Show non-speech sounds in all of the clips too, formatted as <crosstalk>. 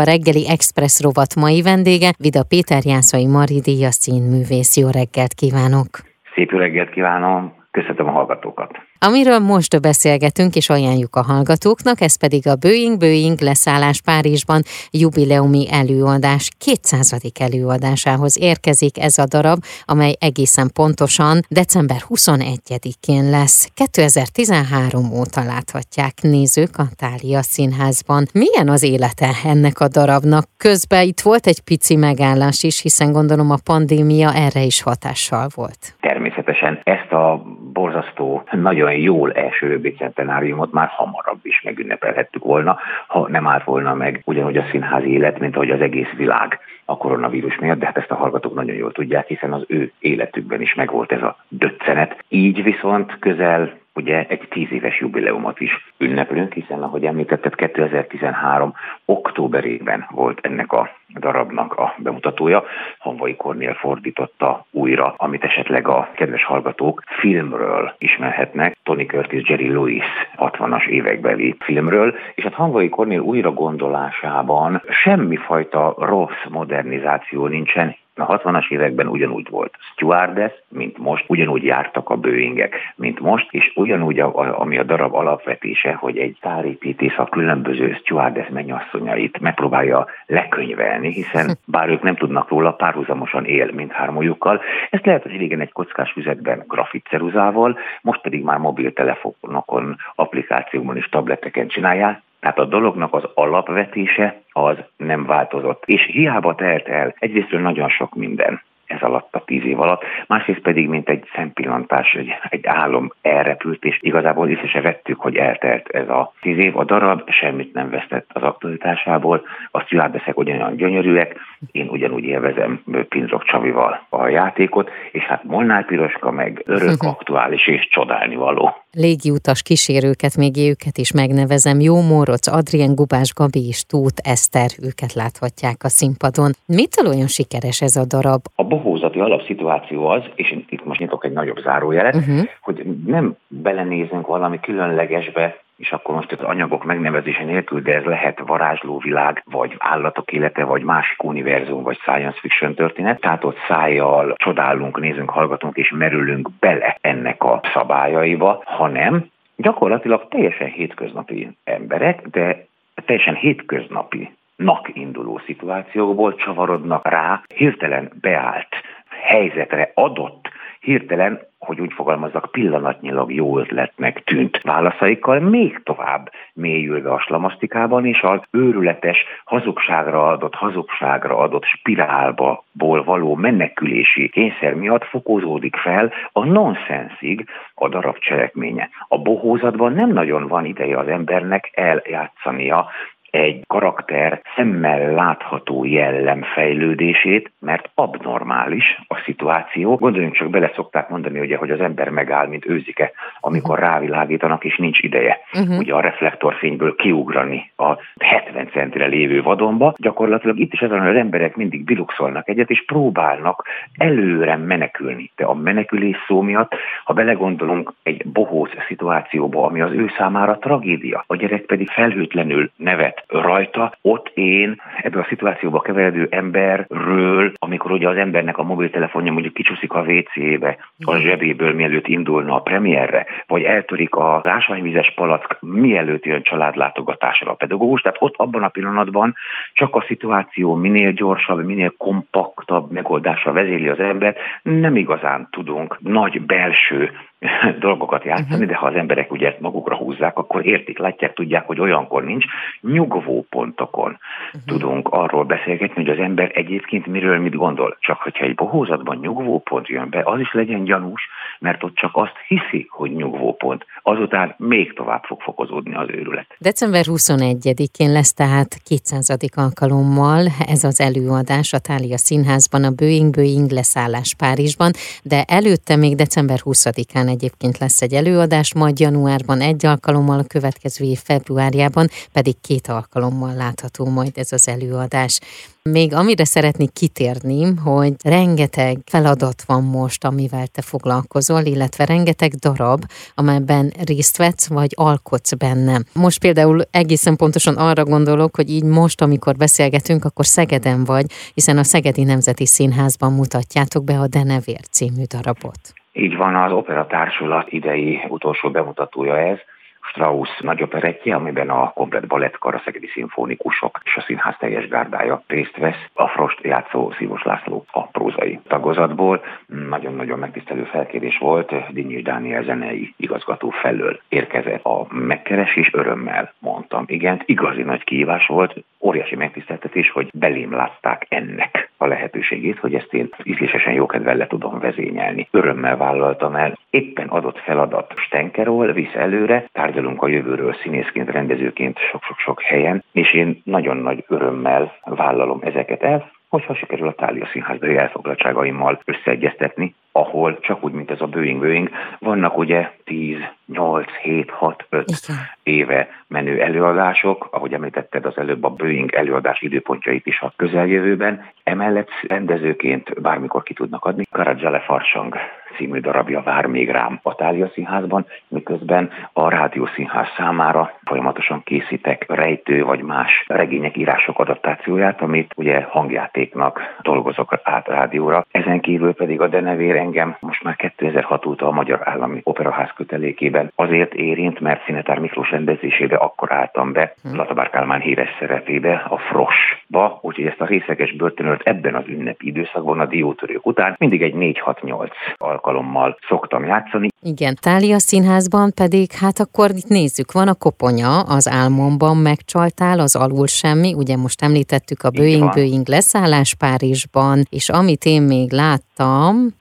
A reggeli Express rovat mai vendége Vida Péter Jászai Mari Díja színművész. Jó reggelt kívánok! Szép jó reggelt kívánom! Köszöntöm a hallgatókat! Amiről most beszélgetünk és ajánljuk a hallgatóknak, ez pedig a Boeing Boeing leszállás Párizsban jubileumi előadás 200. előadásához érkezik ez a darab, amely egészen pontosan december 21-én lesz. 2013 óta láthatják nézők a Tália Színházban. Milyen az élete ennek a darabnak? Közben itt volt egy pici megállás is, hiszen gondolom a pandémia erre is hatással volt. Természetesen ezt a borzasztó, nagyon jól első bicentenáriumot már hamarabb is megünnepelhettük volna, ha nem állt volna meg ugyanúgy a színházi élet, mint ahogy az egész világ a koronavírus miatt, de hát ezt a hallgatók nagyon jól tudják, hiszen az ő életükben is megvolt ez a döccenet. Így viszont közel ugye egy tíz éves jubileumot is ünneplünk, hiszen ahogy említetted, 2013. októberében volt ennek a darabnak a bemutatója. Hanvai Kornél fordította újra, amit esetleg a kedves hallgatók filmről ismerhetnek, Tony Curtis, Jerry Lewis 60-as évekbeli filmről, és hát Hanvai Kornél újra gondolásában semmifajta rossz modernizáció nincsen, a 60-as években ugyanúgy volt stewardess, mint most, ugyanúgy jártak a Boeingek, mint most, és ugyanúgy, a, ami a darab alapvetése, hogy egy szárépítész a különböző stewardess mennyasszonyait megpróbálja lekönyvelni, hiszen <laughs> bár ők nem tudnak róla, párhuzamosan él mindhármójukkal. Ezt lehet, hogy régen egy kockás füzetben grafitceruzával, most pedig már mobiltelefonokon, applikációkban és tableteken csinálják, tehát a dolognak az alapvetése az nem változott. És hiába telt el egyrésztről nagyon sok minden ez alatt a tíz év alatt, másrészt pedig, mint egy szempillantás, egy, egy álom elrepült, és igazából észre se vettük, hogy eltelt ez a tíz év. A darab semmit nem vesztett az aktualitásából, a szilárddeszek ugyanolyan gyönyörűek, én ugyanúgy élvezem Pinzok Csavival a játékot, és hát Molnár Piroska meg örök, <laughs> aktuális és csodálni való. Légiutas kísérőket, még őket is megnevezem. Jó Móroc, Adrien Gubás, Gabi és Tóth Eszter, őket láthatják a színpadon. Mitől olyan sikeres ez a darab? A bohózati alapszituáció az, és itt most nyitok egy nagyobb zárójelet, uh-huh. hogy nem belenézünk valami különlegesbe, és akkor most az anyagok megnevezése nélkül, de ez lehet varázslóvilág, vagy állatok élete, vagy másik univerzum, vagy science fiction történet. Tehát ott szájjal csodálunk, nézünk, hallgatunk, és merülünk bele ennek a szabályaiba, hanem gyakorlatilag teljesen hétköznapi emberek, de teljesen hétköznapi nak induló szituációkból csavarodnak rá hirtelen beállt helyzetre adott hirtelen, hogy úgy fogalmazzak, pillanatnyilag jó ötletnek tűnt válaszaikkal, még tovább mélyülve a slamasztikában, és az őrületes hazugságra adott, hazugságra adott spirálba ból való menekülési kényszer miatt fokozódik fel a nonsensig a darab cselekménye. A bohózatban nem nagyon van ideje az embernek eljátszania egy karakter szemmel látható jellem fejlődését, mert abnormális a szituáció. Gondoljunk csak bele, szokták mondani, ugye, hogy az ember megáll, mint őzike, amikor rávilágítanak, és nincs ideje. Uh-huh. Ugye a reflektorfényből kiugrani a 70 centire lévő vadonba. Gyakorlatilag itt is azon, hogy az emberek mindig biluxolnak egyet, és próbálnak előre menekülni. De a menekülés szó miatt, ha belegondolunk egy bohóc szituációba, ami az ő számára tragédia, a gyerek pedig felhőtlenül nevet, rajta, ott én ebből a szituációba keveredő emberről, amikor ugye az embernek a mobiltelefonja mondjuk kicsúszik a WC-be a zsebéből, mielőtt indulna a premierre, vagy eltörik a ásványvizes palack, mielőtt jön családlátogatásra a pedagógus, tehát ott abban a pillanatban csak a szituáció minél gyorsabb, minél kompaktabb megoldásra vezéli az embert, nem igazán tudunk nagy belső <laughs> dolgokat játszani, uh-huh. de ha az emberek ugye ezt magukra húzzák, akkor értik, látják, tudják, hogy olyankor nincs. Nyugvó pontokon uh-huh. tudunk arról beszélgetni, hogy az ember egyébként miről mit gondol. Csak hogyha egy bohózatban nyugvó pont jön be, az is legyen gyanús, mert ott csak azt hiszi, hogy nyugvó pont. Azután még tovább fog fokozódni az őrület. December 21-én lesz tehát 200. alkalommal ez az előadás a Tália Színházban, a Boeing Boeing leszállás Párizsban, de előtte még december 20-án egyébként lesz egy előadás, majd januárban egy alkalommal, a következő év februárjában pedig két alkalommal látható majd ez az előadás. Még amire szeretnék kitérni, hogy rengeteg feladat van most, amivel te foglalkozol, illetve rengeteg darab, amelyben részt vetsz, vagy alkotsz benne. Most például egészen pontosan arra gondolok, hogy így most, amikor beszélgetünk, akkor Szegeden vagy, hiszen a Szegedi Nemzeti Színházban mutatjátok be a Denevér című darabot. Így van, az Opera Társulat idei utolsó bemutatója ez, Strauss nagyoperettje, amiben a komplet balettkar, a szegedi szimfonikusok és a színház teljes gárdája részt vesz. A Frost játszó Szívos László a prózai tagozatból. Nagyon-nagyon megtisztelő felkérés volt. Dinnyis Dániel zenei igazgató felől érkezett a megkeresés, örömmel mondtam. Igen, igazi nagy kihívás volt, óriási megtiszteltetés, hogy belém látták ennek a lehetőségét, hogy ezt én ízlésesen jókedvel le tudom vezényelni. Örömmel vállaltam el. Éppen adott feladat Stenkerol visz előre, tárgyalunk a jövőről színészként, rendezőként sok-sok-sok helyen, és én nagyon nagy örömmel vállalom ezeket el, hogyha sikerül a Tália színházbeli elfoglaltságaimmal összeegyeztetni, ahol csak úgy, mint ez a Boeing Boeing, vannak ugye 10, 8, 7, 6, 5 Igen. éve menő előadások, ahogy említetted az előbb a Boeing előadás időpontjait is a közeljövőben, emellett rendezőként bármikor ki tudnak adni. Karadzsale Farsang című darabja vár még rám a Tália Színházban, miközben a Rádiószínház számára folyamatosan készítek rejtő vagy más regények, írások adaptációját, amit ugye hangjátéknak dolgozok át rádióra. Ezen kívül pedig a Denevér engem most már 2006 óta a Magyar Állami Operaház kötelékében azért érint, mert Szinetár Miklós rendezésébe akkor álltam be. Latabár Kálmán híres szerepébe, a Frosba, úgyhogy ezt a részeges börtönölt ebben az ünnepi időszakban a diótörők után mindig egy 4-6-8 alkalommal szoktam játszani. Igen, Tália színházban pedig, hát akkor itt nézzük, van a koponya, az álmomban megcsaltál, az alul semmi, ugye most említettük a Boeing Boeing leszállás Párizsban, és amit én még láttam,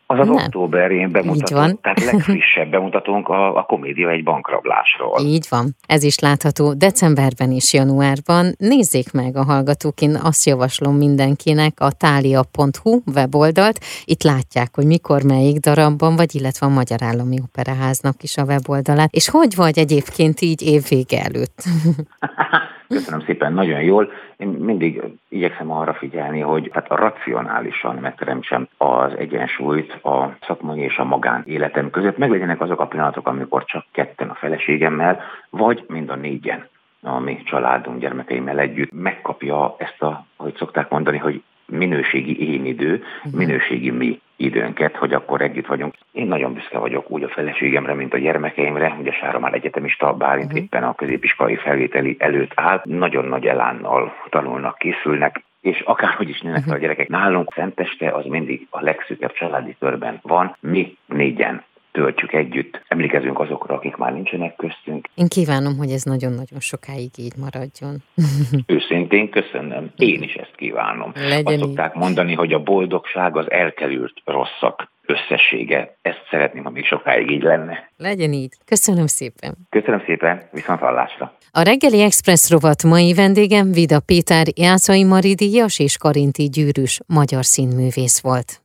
az az Nem. októberén bemutató, van. tehát legfrissebb bemutatónk a, a komédia egy bankrablásról. Így van, ez is látható decemberben és januárban. Nézzék meg a hallgatók, én azt javaslom mindenkinek a tália.hu weboldalt. Itt látják, hogy mikor melyik darabban vagy, illetve a Magyar Állami Operaháznak is a weboldalát. És hogy vagy egyébként így évvége előtt? <laughs> Köszönöm szépen, nagyon jól. Én mindig igyekszem arra figyelni, hogy hát a racionálisan megteremtsem az egyensúlyt a szakmai és a magán életem között. Meglegyenek azok a pillanatok, amikor csak ketten a feleségemmel, vagy mind a négyen a mi családunk gyermekeimmel együtt megkapja ezt a, hogy szokták mondani, hogy minőségi én idő, mhm. minőségi mi időnket, hogy akkor együtt vagyunk. Én nagyon büszke vagyok úgy a feleségemre, mint a gyermekeimre. Ugye Sára már egyetemista, Bálint uh-huh. éppen a középiskolai felvételi előtt áll. Nagyon nagy elánnal tanulnak, készülnek, és akárhogy is nőnek uh-huh. a gyerekek. Nálunk Szenteste az mindig a legszűkebb családi körben van. Mi négyen töltjük együtt, emlékezünk azokra, akik már nincsenek köztünk. Én kívánom, hogy ez nagyon-nagyon sokáig így maradjon. <laughs> Őszintén köszönöm. Én is ezt kívánom. Legyen Azt szokták így. mondani, hogy a boldogság az elkerült rosszak összessége. Ezt szeretném, ha még sokáig így lenne. Legyen így. Köszönöm szépen. Köszönöm szépen, viszont hallásra. A reggeli Express rovat mai vendégem Vida Péter, Jászai Maridíjas és Karinti Gyűrűs magyar színművész volt.